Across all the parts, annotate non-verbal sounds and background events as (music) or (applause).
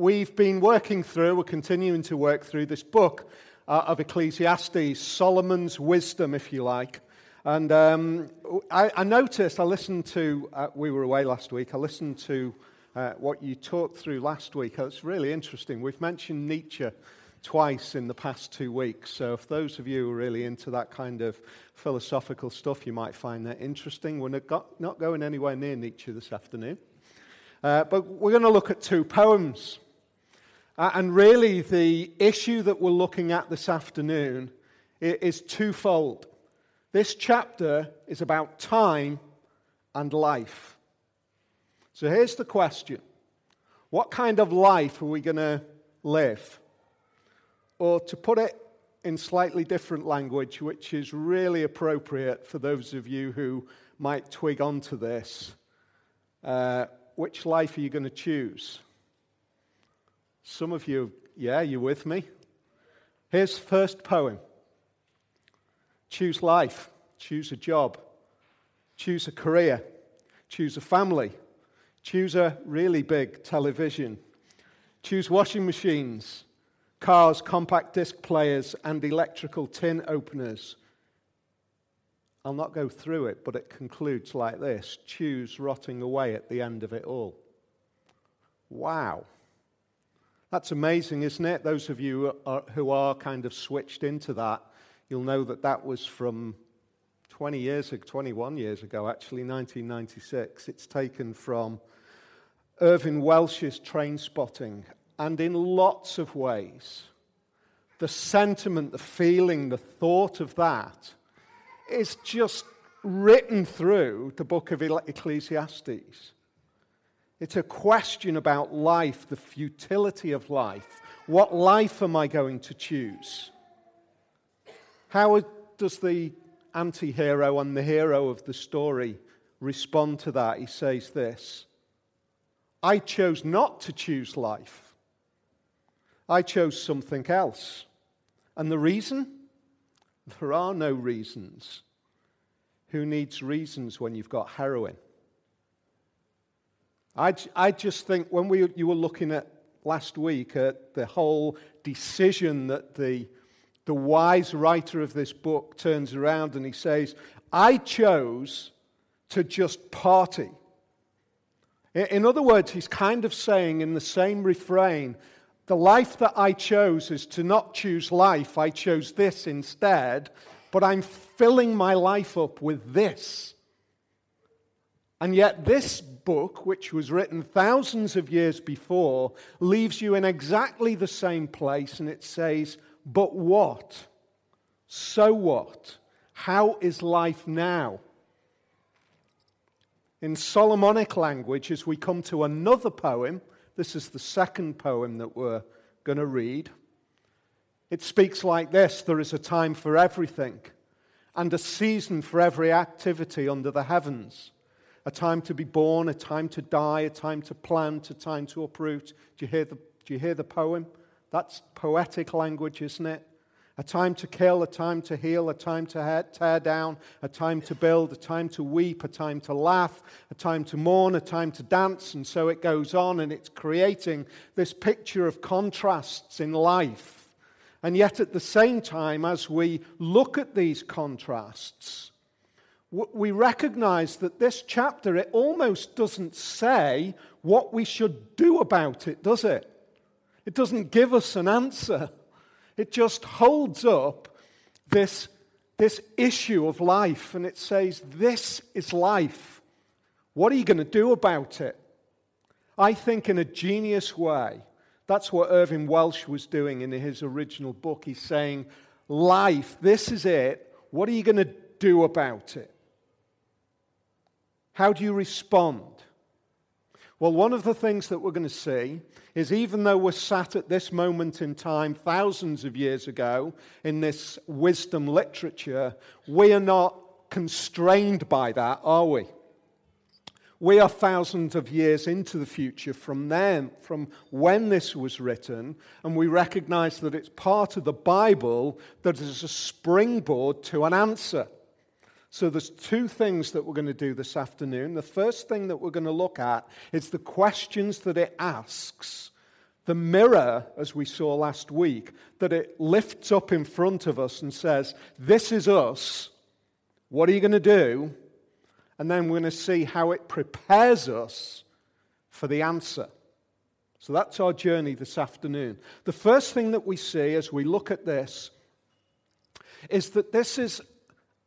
we've been working through, we're continuing to work through this book uh, of Ecclesiastes, Solomon's wisdom, if you like. And um, I, I, noticed, I listened to, uh, we were away last week, I listened to uh, what you talked through last week. It's really interesting. We've mentioned Nietzsche twice in the past two weeks. So, if those of you who are really into that kind of philosophical stuff, you might find that interesting. We're not, not going anywhere near Nietzsche this afternoon. Uh, but we're going to look at two poems. Uh, and really, the issue that we're looking at this afternoon is twofold. This chapter is about time and life. So here's the question What kind of life are we going to live? Or to put it in slightly different language, which is really appropriate for those of you who might twig onto this, uh, which life are you going to choose? Some of you, yeah, you with me? Here's the first poem Choose life, choose a job, choose a career, choose a family, choose a really big television, choose washing machines, cars, compact disc players, and electrical tin openers. I'll not go through it, but it concludes like this choose rotting away at the end of it all. Wow. That's amazing, isn't it? Those of you who are, who are kind of switched into that, you'll know that that was from 20 years ago, 21 years ago, actually, 1996. It's taken from Irvine Welsh's Trainspotting, And in lots of ways, the sentiment, the feeling, the thought of that is just written through the book of Ecclesiastes. It's a question about life, the futility of life. What life am I going to choose? How does the anti hero and the hero of the story respond to that? He says this I chose not to choose life, I chose something else. And the reason? There are no reasons. Who needs reasons when you've got heroin? I, I just think when we, you were looking at last week at the whole decision that the, the wise writer of this book turns around and he says, I chose to just party. In other words, he's kind of saying in the same refrain, the life that I chose is to not choose life. I chose this instead, but I'm filling my life up with this. And yet, this book, which was written thousands of years before, leaves you in exactly the same place, and it says, But what? So what? How is life now? In Solomonic language, as we come to another poem, this is the second poem that we're going to read. It speaks like this There is a time for everything, and a season for every activity under the heavens. A time to be born, a time to die, a time to plant, a time to uproot. Do you hear the, do you hear the poem? That's poetic language, isn't it? A time to kill, a time to heal, a time to tear down, a time to build, a time to weep, a time to laugh, a time to mourn, a time to dance, and so it goes on, and it's creating this picture of contrasts in life. And yet, at the same time, as we look at these contrasts, we recognize that this chapter, it almost doesn't say what we should do about it, does it? It doesn't give us an answer. It just holds up this, this issue of life and it says, This is life. What are you going to do about it? I think, in a genius way, that's what Irvine Welsh was doing in his original book. He's saying, Life, this is it. What are you going to do about it? How do you respond? Well, one of the things that we're going to see is even though we're sat at this moment in time, thousands of years ago, in this wisdom literature, we are not constrained by that, are we? We are thousands of years into the future from then, from when this was written, and we recognize that it's part of the Bible that is a springboard to an answer. So there's two things that we're going to do this afternoon. The first thing that we're going to look at is the questions that it asks the mirror, as we saw last week, that it lifts up in front of us and says, This is us. What are you going to do? And then we're going to see how it prepares us for the answer. So that's our journey this afternoon. The first thing that we see as we look at this is that this is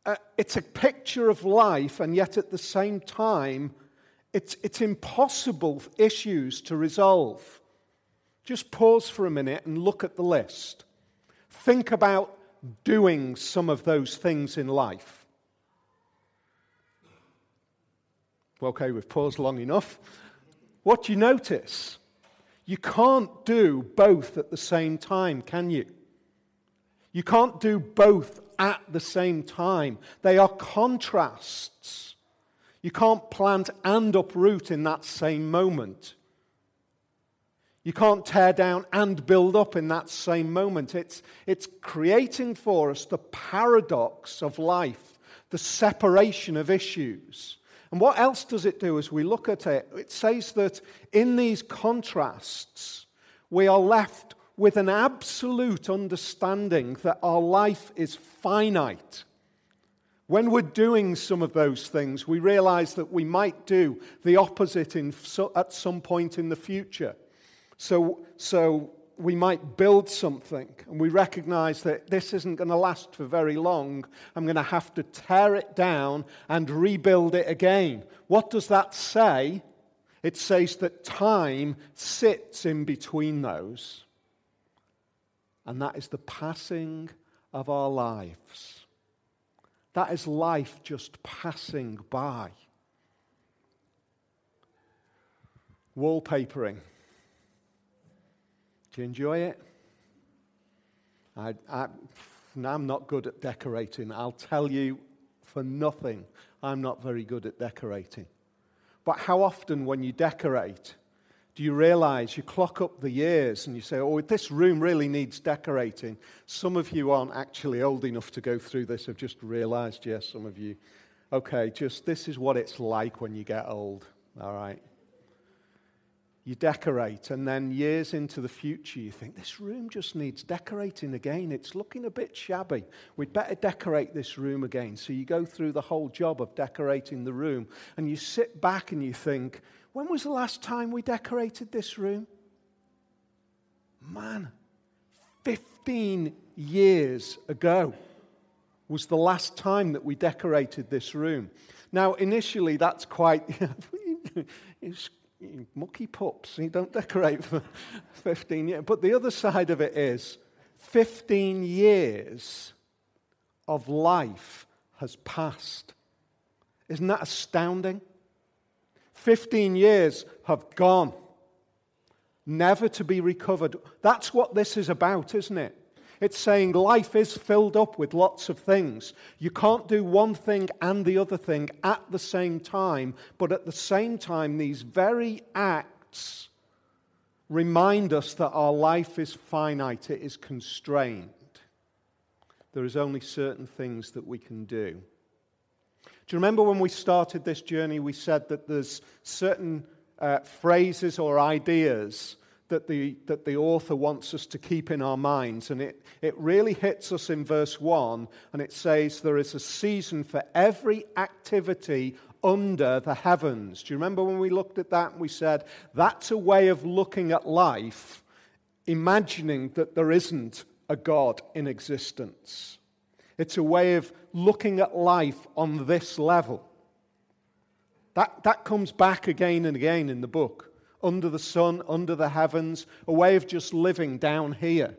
a, it's a picture of life, and yet at the same time, it's, it's impossible issues to resolve. Just pause for a minute and look at the list. Think about doing some of those things in life. Okay, we've paused long enough. What do you notice? You can't do both at the same time, can you? You can't do both at the same time. They are contrasts. You can't plant and uproot in that same moment. You can't tear down and build up in that same moment. It's, it's creating for us the paradox of life, the separation of issues. And what else does it do as we look at it? It says that in these contrasts, we are left with an absolute understanding that our life is finite. When we're doing some of those things, we realize that we might do the opposite in, at some point in the future. So, so we might build something and we recognize that this isn't going to last for very long. I'm going to have to tear it down and rebuild it again. What does that say? It says that time sits in between those. And that is the passing of our lives. That is life just passing by. Wallpapering. Do you enjoy it? I, I, I'm not good at decorating. I'll tell you for nothing, I'm not very good at decorating. But how often, when you decorate, do you realize you clock up the years and you say, oh, this room really needs decorating? Some of you aren't actually old enough to go through this. I've just realized, yes, some of you. Okay, just this is what it's like when you get old, all right? you decorate, and then years into the future, you think, this room just needs decorating again. It's looking a bit shabby. We'd better decorate this room again. So you go through the whole job of decorating the room, and you sit back and you think, when was the last time we decorated this room? Man, 15 years ago was the last time that we decorated this room. Now, initially, that's quite. (laughs) it's mucky pups. You don't decorate for (laughs) 15 years. But the other side of it is 15 years of life has passed. Isn't that astounding? 15 years have gone, never to be recovered. That's what this is about, isn't it? It's saying life is filled up with lots of things. You can't do one thing and the other thing at the same time, but at the same time, these very acts remind us that our life is finite, it is constrained. There is only certain things that we can do. Do you remember when we started this journey, we said that there's certain uh, phrases or ideas that the, that the author wants us to keep in our minds. And it, it really hits us in verse 1, and it says, There is a season for every activity under the heavens. Do you remember when we looked at that and we said, That's a way of looking at life, imagining that there isn't a God in existence. It's a way of looking at life on this level. That, that comes back again and again in the book under the sun, under the heavens, a way of just living down here.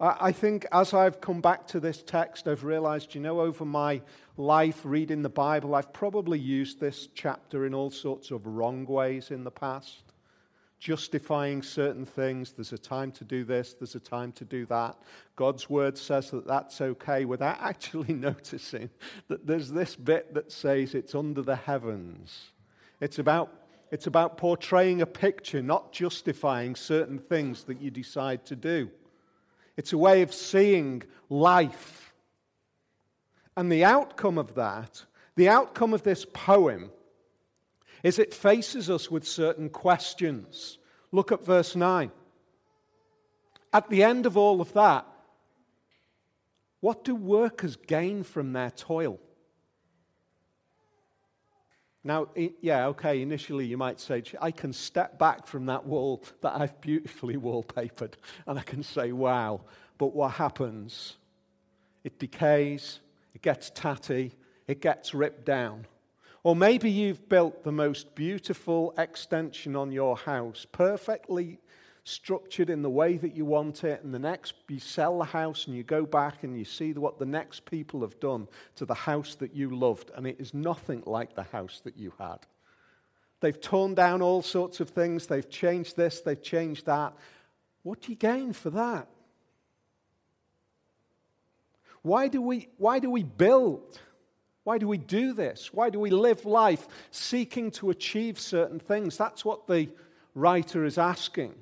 I think as I've come back to this text, I've realized, you know, over my life reading the Bible, I've probably used this chapter in all sorts of wrong ways in the past, justifying certain things. There's a time to do this, there's a time to do that. God's word says that that's okay without (laughs) actually noticing that there's this bit that says it's under the heavens. It's about it's about portraying a picture, not justifying certain things that you decide to do. It's a way of seeing life. And the outcome of that, the outcome of this poem, is it faces us with certain questions. Look at verse 9. At the end of all of that, what do workers gain from their toil? Now, yeah, okay, initially you might say, I can step back from that wall that I've beautifully (laughs) wallpapered and I can say, wow. But what happens? It decays, it gets tatty, it gets ripped down. Or maybe you've built the most beautiful extension on your house, perfectly structured in the way that you want it, and the next you sell the house and you go back and you see what the next people have done to the house that you loved, and it is nothing like the house that you had. They've torn down all sorts of things, they've changed this, they've changed that. What do you gain for that? Why do we, why do we build? Why do we do this? Why do we live life seeking to achieve certain things? That's what the writer is asking.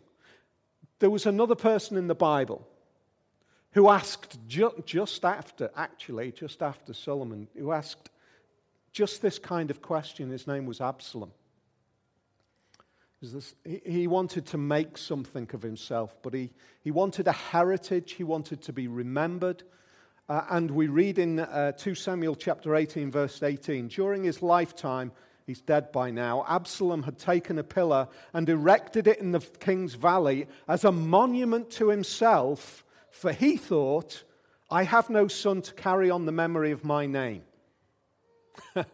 There was another person in the Bible who asked ju- just after, actually, just after Solomon, who asked just this kind of question. His name was Absalom. This, he, wanted to make something of himself, but he, he wanted a heritage, he wanted to be remembered. Uh, and we read in uh, 2 Samuel chapter 18, verse 18 during his lifetime, He's dead by now. Absalom had taken a pillar and erected it in the king's valley as a monument to himself, for he thought, I have no son to carry on the memory of my name. (laughs)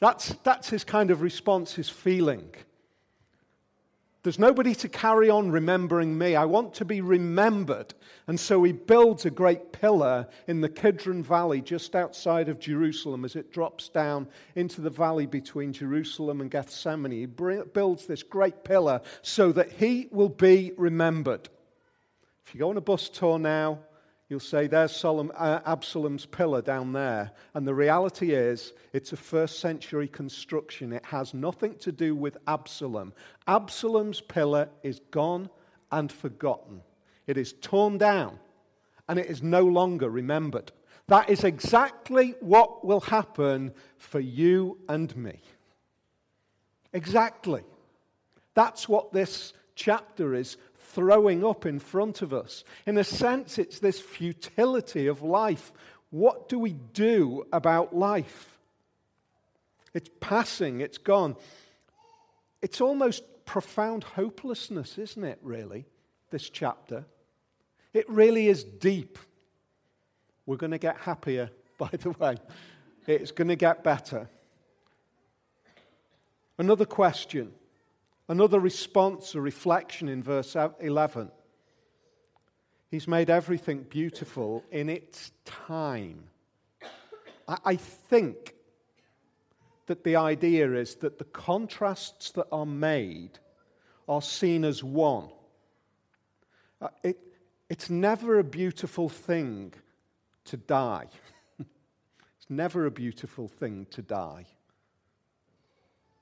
that's, that's his kind of response, his feeling. There's nobody to carry on remembering me. I want to be remembered. And so he builds a great pillar in the Kidron Valley just outside of Jerusalem as it drops down into the valley between Jerusalem and Gethsemane. He builds this great pillar so that he will be remembered. If you go on a bus tour now, you'll say, There's Solomon, uh, Absalom's pillar down there. And the reality is, it's a first century construction. It has nothing to do with Absalom. Absalom's pillar is gone and forgotten, it is torn down, and it is no longer remembered. That is exactly what will happen for you and me. Exactly. That's what this chapter is throwing up in front of us. In a sense, it's this futility of life. What do we do about life? It's passing, it's gone. It's almost profound hopelessness, isn't it, really, this chapter? It really is deep. We're going to get happier, (laughs) by the way. It's going to get better. Another question Another response a reflection in verse 11. He's made everything beautiful in its time. I think that the idea is that the contrasts that are made are seen as one. Uh, it, it's never a beautiful thing to die. (laughs) it's never a beautiful thing to die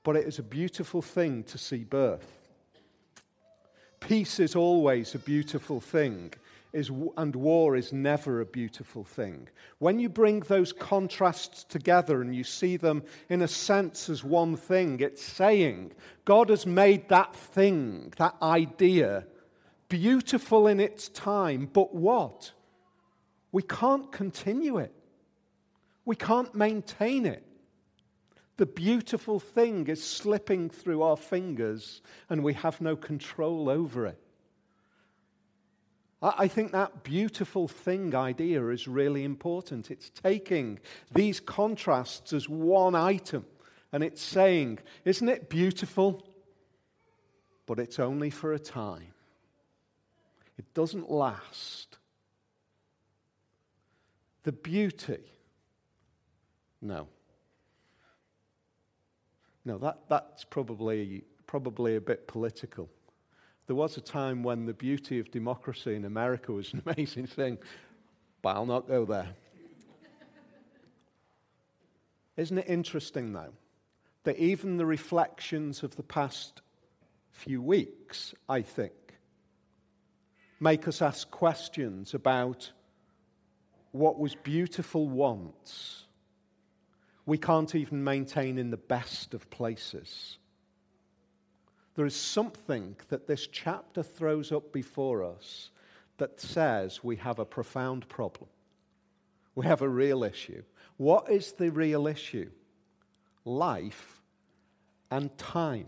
but it is a beautiful thing to see birth. Peace is always a beautiful thing, is, and war is never a beautiful thing. When you bring those contrasts together and you see them in a sense as one thing, it's saying God has made that thing, that idea, beautiful in its time, but what? We can't continue it. We can't maintain it. The beautiful thing is slipping through our fingers and we have no control over it. I think that beautiful thing idea is really important. It's taking these contrasts as one item and it's saying, Isn't it beautiful? But it's only for a time, it doesn't last. The beauty, no. No, that, that's probably, probably a bit political. There was a time when the beauty of democracy in America was an (laughs) amazing thing, but I'll not go there. Isn't it interesting, though, that even the reflections of the past few weeks, I think, make us ask questions about what was beautiful once we can't even maintain in the best of places. There is something that this chapter throws up before us that says we have a profound problem. We have a real issue. What is the real issue? Life and time.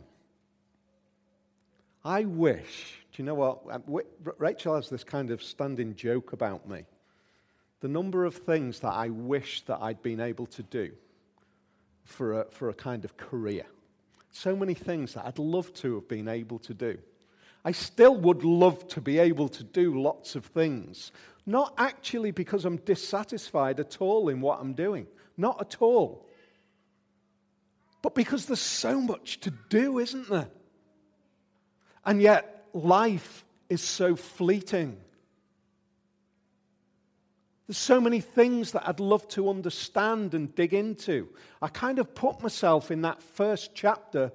I wish, do you know what? Um, Rachel has this kind of standing joke about me. The number of things that I wish that I'd been able to do for a, for a kind of career. So many things that I'd love to have been able to do. I still would love to be able to do lots of things. Not actually because I'm dissatisfied at all in what I'm doing. Not at all. But because there's so much to do, isn't there? And yet, life is so fleeting. There's so many things that I'd love to understand and dig into. I kind of put myself in that first chapter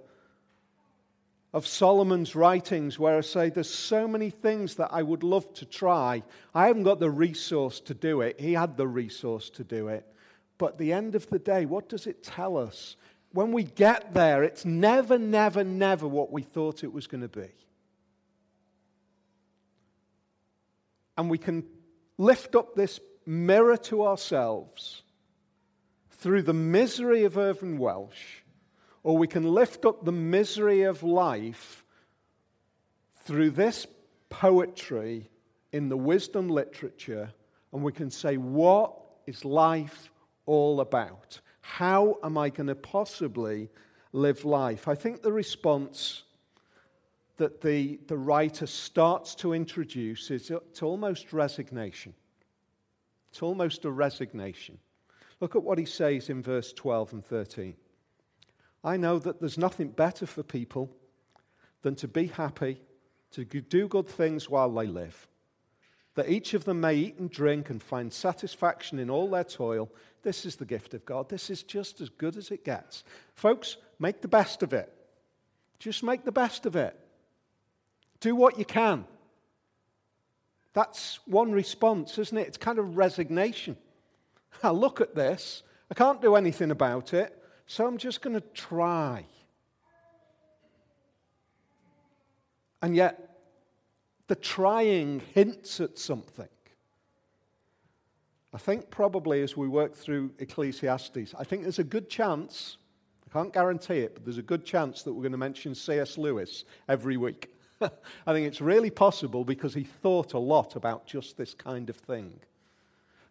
of Solomon's writings where I say there's so many things that I would love to try. I haven't got the resource to do it. He had the resource to do it. But at the end of the day, what does it tell us? When we get there, it's never, never, never what we thought it was going to be. And we can lift up this mirror to ourselves through the misery of Irvine Welsh, or we can lift up the misery of life through this poetry in the wisdom literature, and we can say, What is life all about? How am I going to possibly live life? I think the response that the, the writer starts to introduce is uh, it's almost resignation. It's almost a resignation. Look at what he says in verse 12 and 13. I know that there's nothing better for people than to be happy, to do good things while they live, that each of them may eat and drink and find satisfaction in all their toil. This is the gift of God. This is just as good as it gets. Folks, make the best of it. Just make the best of it. Do what you can. That's one response, isn't it? It's kind of resignation. I look at this, I can't do anything about it, so I'm just going to try. And yet, the trying hints at something. I think probably as we work through Ecclesiastes, I think there's a good chance, I can't guarantee it, but there's a good chance that we're going to mention C.S. Lewis every week. (laughs) I think it's really possible because he thought a lot about just this kind of thing.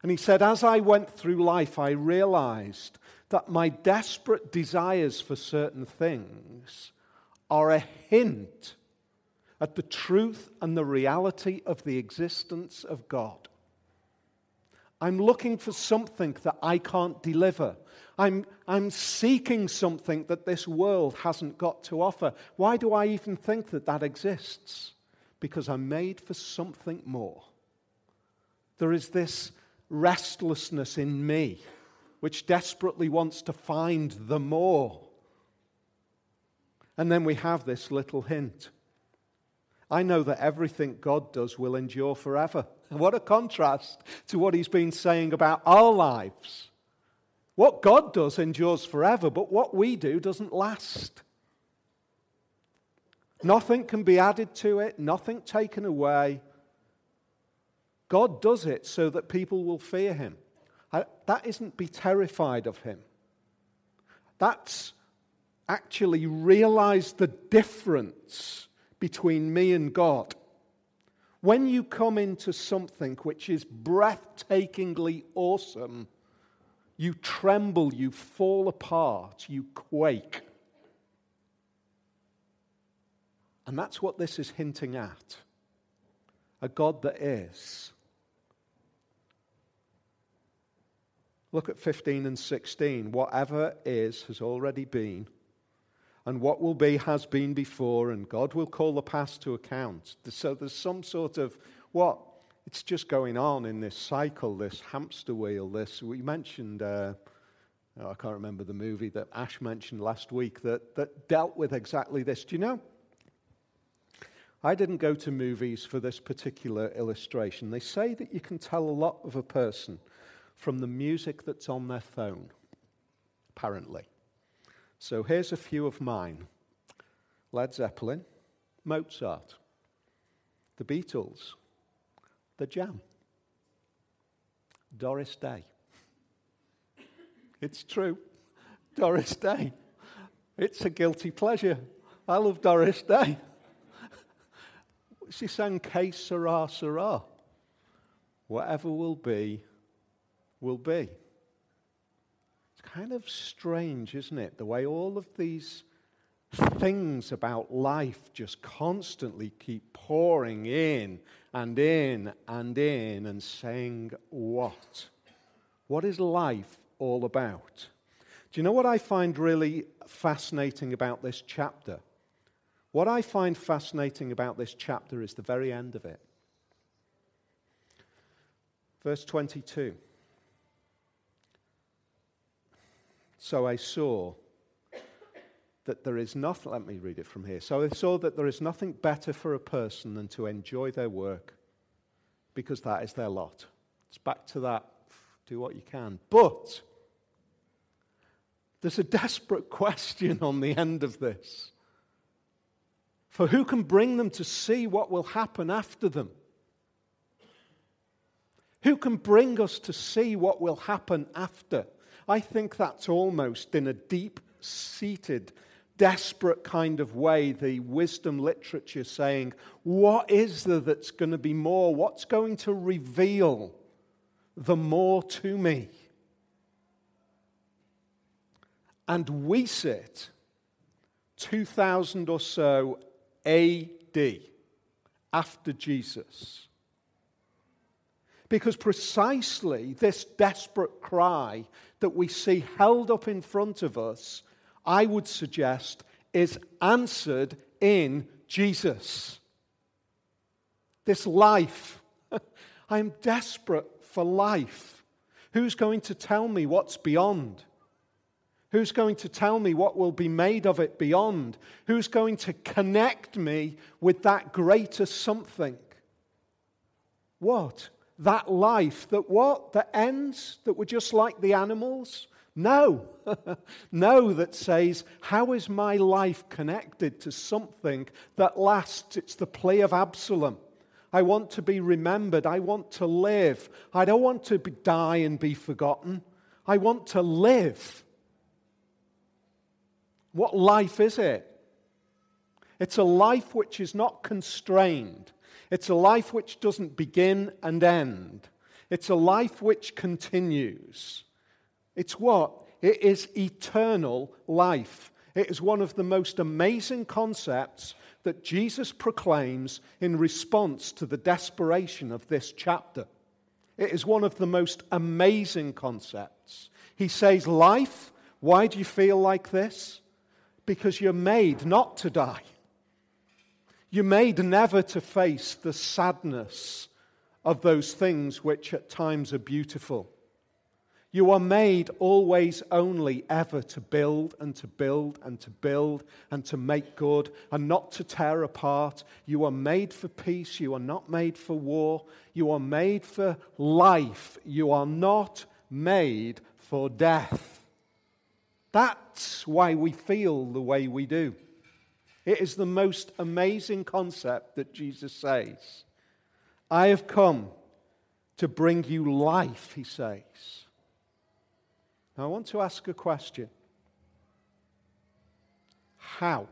And he said, As I went through life, I realized that my desperate desires for certain things are a hint at the truth and the reality of the existence of God. I'm looking for something that I can't deliver. I'm, I'm seeking something that this world hasn't got to offer. Why do I even think that that exists? Because I'm made for something more. There is this restlessness in me which desperately wants to find the more. And then we have this little hint. I know that everything God does will endure forever. What a contrast to what he's been saying about our lives. What God does endures forever, but what we do doesn't last. Nothing can be added to it, nothing taken away. God does it so that people will fear him. That isn't be terrified of him. That's actually realize the difference between me and God. When you come into something which is breathtakingly awesome, you tremble, you fall apart, you quake. And that's what this is hinting at a God that is. Look at 15 and 16. Whatever is has already been, and what will be has been before, and God will call the past to account. So there's some sort of what? It's just going on in this cycle, this hamster wheel. This we mentioned. Uh, oh, I can't remember the movie that Ash mentioned last week that, that dealt with exactly this. Do you know? I didn't go to movies for this particular illustration. They say that you can tell a lot of a person from the music that's on their phone, apparently. So here's a few of mine Led Zeppelin, Mozart, the Beatles, the jam. Doris Day. It's true. (laughs) Doris Day. It's a guilty pleasure. I love Doris Day. (laughs) she sang Que Sera, Sera. Whatever will be, will be. Kind of strange, isn't it? The way all of these things about life just constantly keep pouring in and in and in and saying, What? What is life all about? Do you know what I find really fascinating about this chapter? What I find fascinating about this chapter is the very end of it. Verse 22. So I saw that there is nothing, let me read it from here. So I saw that there is nothing better for a person than to enjoy their work because that is their lot. It's back to that do what you can. But there's a desperate (laughs) question on the end of this. For who can bring them to see what will happen after them? Who can bring us to see what will happen after? I think that's almost in a deep seated, desperate kind of way the wisdom literature saying, What is there that's going to be more? What's going to reveal the more to me? And we sit 2000 or so AD after Jesus. Because precisely this desperate cry that we see held up in front of us, I would suggest, is answered in Jesus. This life. (laughs) I am desperate for life. Who's going to tell me what's beyond? Who's going to tell me what will be made of it beyond? Who's going to connect me with that greater something? What? That life that what? That ends? That we're just like the animals? No. (laughs) no, that says, how is my life connected to something that lasts? It's the play of Absalom. I want to be remembered. I want to live. I don't want to be, die and be forgotten. I want to live. What life is it? It's a life which is not constrained. It's a life which doesn't begin and end. It's a life which continues. It's what? It is eternal life. It is one of the most amazing concepts that Jesus proclaims in response to the desperation of this chapter. It is one of the most amazing concepts. He says, Life, why do you feel like this? because you're made not to die. You're made never to face the sadness of those things which at times are beautiful. You are made always only ever to build and to build and to build and to make good and not to tear apart. You are made for peace. You are not made for war. You are made for life. You are not made for death. That's why we feel the way we do. It is the most amazing concept that Jesus says. I have come to bring you life, he says. Now, I want to ask a question How?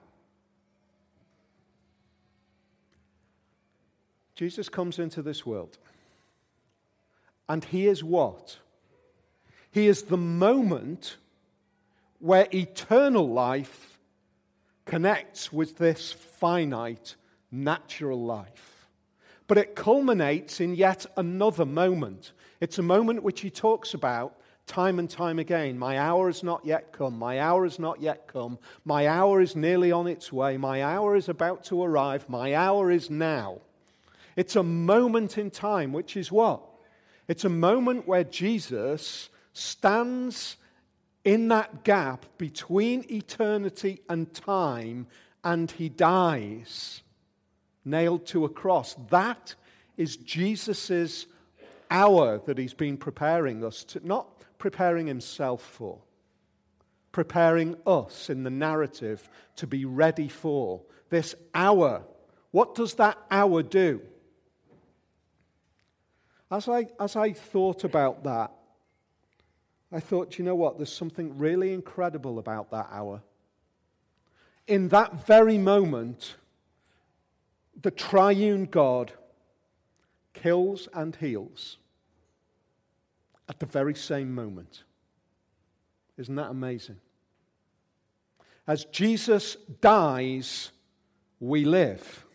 Jesus comes into this world, and he is what? He is the moment where eternal life connects with this finite natural life. But it culminates in yet another moment. It's a moment which he talks about time and time again. My hour has not yet come. My hour has not yet come. My hour is nearly on its way. My hour is about to arrive. My hour is now. It's a moment in time, which is what? It's a moment where Jesus stands in that gap between eternity and time, and he dies nailed to a cross. That is Jesus' hour that he's been preparing us to, not preparing himself for, preparing us in the narrative to be ready for this hour. What does that hour do? As I, as I thought about that, I thought, you know what? There's something really incredible about that hour. In that very moment, the triune God kills and heals at the very same moment. Isn't that amazing? As Jesus dies, we live.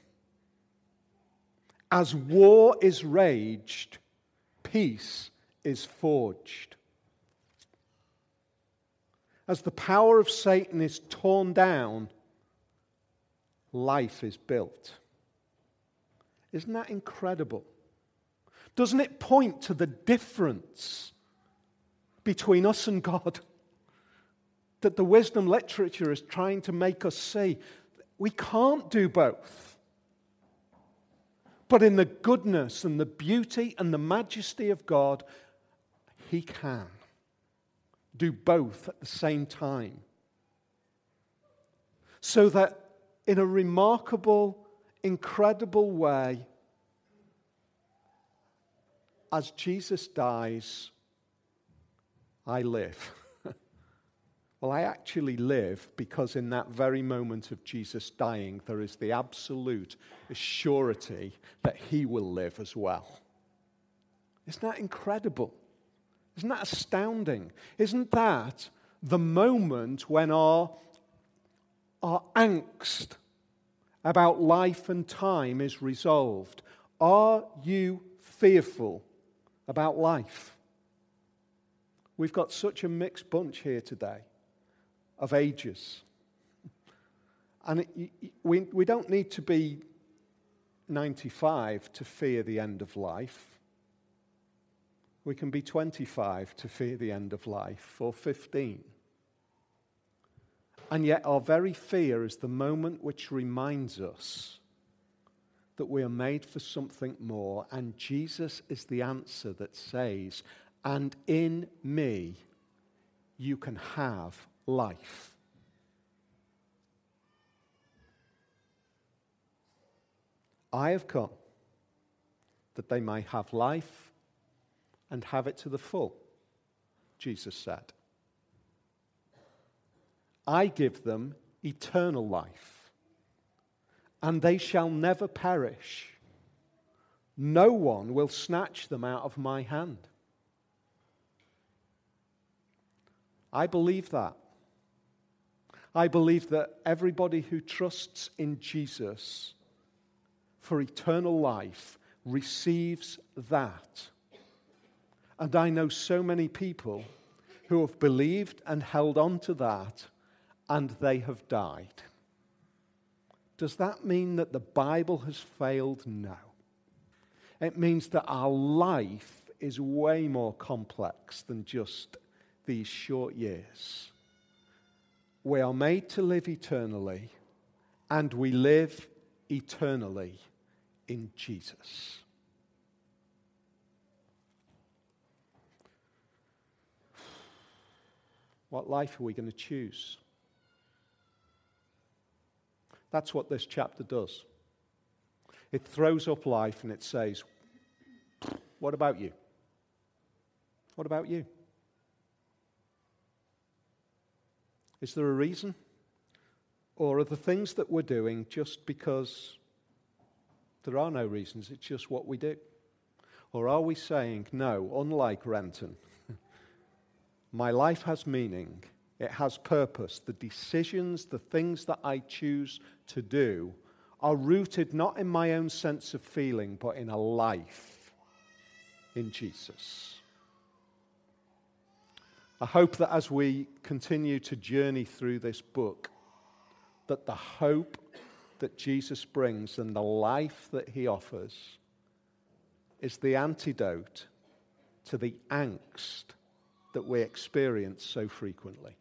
As war is raged, peace is forged. As the power of Satan is torn down, life is built. Isn't that incredible? Doesn't it point to the difference between us and God? That the wisdom literature is trying to make us see we can't do both. But in the goodness and the beauty and the majesty of God, He can do both at the same time. So that in a remarkable, incredible way, as Jesus dies, I live. (laughs) well, I actually live because in that very moment of Jesus dying, there is the absolute surety that he will live as well. Isn't that incredible? Isn't that astounding? Isn't that the moment when our, our angst about life and time is resolved? Are you fearful about life? We've got such a mixed bunch here today of ages. (laughs) And it, we, we don't need to be 95 to fear the end of life. We can be 25 to fear the end of life, or 15. And yet, our very fear is the moment which reminds us that we are made for something more. And Jesus is the answer that says, And in me, you can have life. I have come that they may have life and have it to the full, Jesus said. I give them eternal life, and they shall never perish. No one will snatch them out of my hand. I believe that. I believe that everybody who trusts in Jesus for eternal life receives that. And I know so many people who have believed and held on to that, and they have died. Does that mean that the Bible has failed? No. It means that our life is way more complex than just these short years. We are made to live eternally, and we live eternally in Jesus. What life are we going to choose? That's what this chapter does. It throws up life and it says, What about you? What about you? Is there a reason? Or are the things that we're doing just because there are no reasons? It's just what we do? Or are we saying, no, unlike Renton, my life has meaning, it has purpose. The decisions, the things that I choose to do are rooted not in my own sense of feeling, but in a life in Jesus. I hope that as we continue to journey through this book, that the hope that Jesus brings and the life that he offers is the antidote to the angst that we experience so frequently.